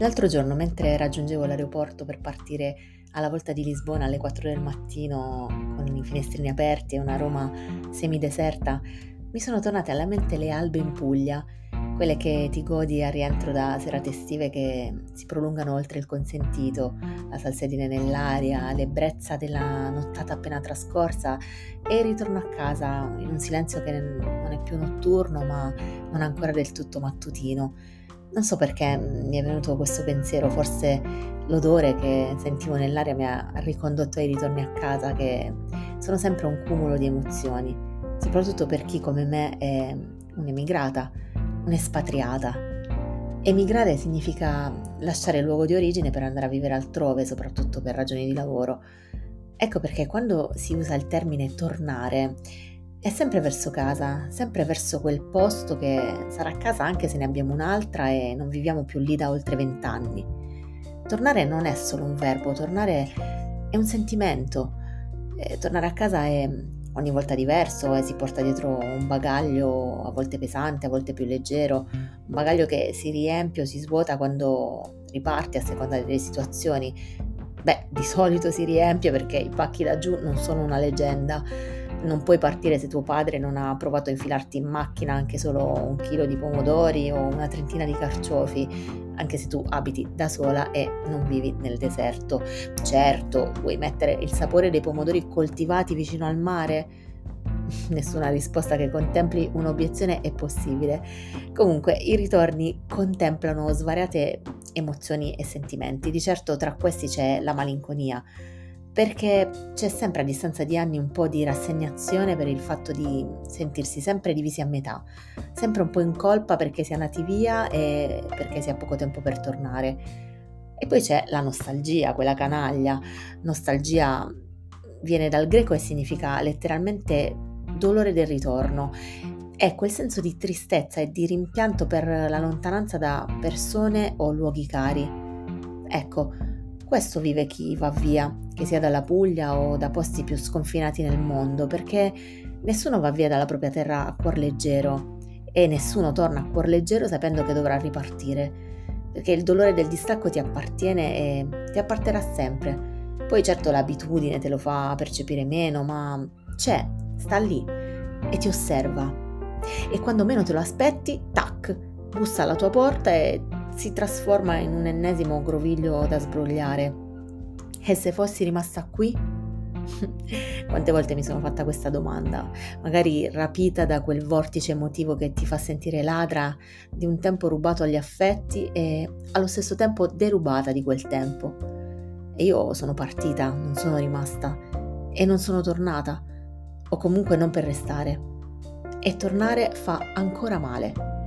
L'altro giorno, mentre raggiungevo l'aeroporto per partire alla volta di Lisbona alle 4 del mattino, con i finestrini aperti e una Roma semideserta, mi sono tornate alla mente le albe in Puglia, quelle che ti godi al rientro da serate estive che si prolungano oltre il consentito, la salsedine nell'aria, l'ebbrezza della nottata appena trascorsa e il ritorno a casa in un silenzio che non è più notturno ma non ancora del tutto mattutino non so perché mi è venuto questo pensiero, forse l'odore che sentivo nell'aria mi ha ricondotto ai ritorni a casa, che sono sempre un cumulo di emozioni, soprattutto per chi come me è un'emigrata, un'espatriata. Emigrare significa lasciare il luogo di origine per andare a vivere altrove, soprattutto per ragioni di lavoro. Ecco perché quando si usa il termine tornare, è sempre verso casa, sempre verso quel posto che sarà casa anche se ne abbiamo un'altra e non viviamo più lì da oltre vent'anni. Tornare non è solo un verbo, tornare è un sentimento. E tornare a casa è ogni volta diverso e si porta dietro un bagaglio a volte pesante, a volte più leggero, un bagaglio che si riempie o si svuota quando riparti a seconda delle situazioni. Beh, di solito si riempie perché i pacchi da giù non sono una leggenda non puoi partire se tuo padre non ha provato a infilarti in macchina anche solo un chilo di pomodori o una trentina di carciofi, anche se tu abiti da sola e non vivi nel deserto. Certo, vuoi mettere il sapore dei pomodori coltivati vicino al mare? Nessuna risposta che contempli un'obiezione è possibile. Comunque, i ritorni contemplano svariate emozioni e sentimenti. Di certo tra questi c'è la malinconia perché c'è sempre a distanza di anni un po' di rassegnazione per il fatto di sentirsi sempre divisi a metà, sempre un po' in colpa perché si è nati via e perché si ha poco tempo per tornare. E poi c'è la nostalgia, quella canaglia. Nostalgia viene dal greco e significa letteralmente dolore del ritorno. È quel senso di tristezza e di rimpianto per la lontananza da persone o luoghi cari. Ecco, questo vive chi va via, che sia dalla Puglia o da posti più sconfinati nel mondo, perché nessuno va via dalla propria terra a cuor leggero e nessuno torna a cuor leggero sapendo che dovrà ripartire, perché il dolore del distacco ti appartiene e ti apparterà sempre. Poi certo l'abitudine te lo fa percepire meno, ma c'è, sta lì e ti osserva. E quando meno te lo aspetti, tac, bussa alla tua porta e si trasforma in un ennesimo groviglio da sbrogliare. E se fossi rimasta qui? Quante volte mi sono fatta questa domanda, magari rapita da quel vortice emotivo che ti fa sentire ladra di un tempo rubato agli affetti e allo stesso tempo derubata di quel tempo. E io sono partita, non sono rimasta e non sono tornata, o comunque non per restare. E tornare fa ancora male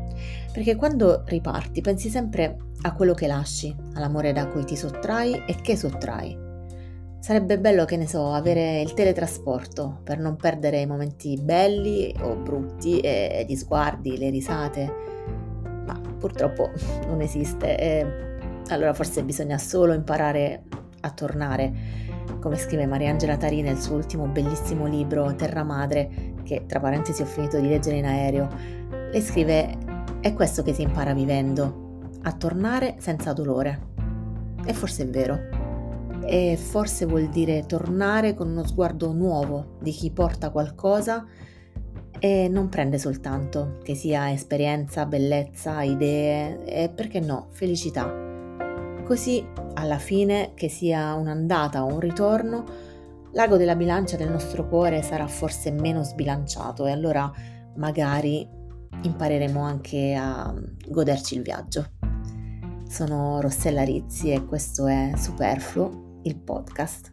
perché quando riparti pensi sempre a quello che lasci, all'amore da cui ti sottrai e che sottrai. Sarebbe bello, che ne so, avere il teletrasporto per non perdere i momenti belli o brutti e gli sguardi, le risate, ma purtroppo non esiste e allora forse bisogna solo imparare a tornare, come scrive Mariangela Tari nel suo ultimo bellissimo libro Terra Madre, che tra parentesi ho finito di leggere in aereo. Lei scrive è questo che si impara vivendo, a tornare senza dolore. E forse è vero. E forse vuol dire tornare con uno sguardo nuovo di chi porta qualcosa e non prende soltanto, che sia esperienza, bellezza, idee e perché no, felicità. Così, alla fine, che sia un'andata o un ritorno, l'ago della bilancia del nostro cuore sarà forse meno sbilanciato e allora magari impareremo anche a goderci il viaggio. Sono Rossella Rizzi e questo è Superfluo, il podcast.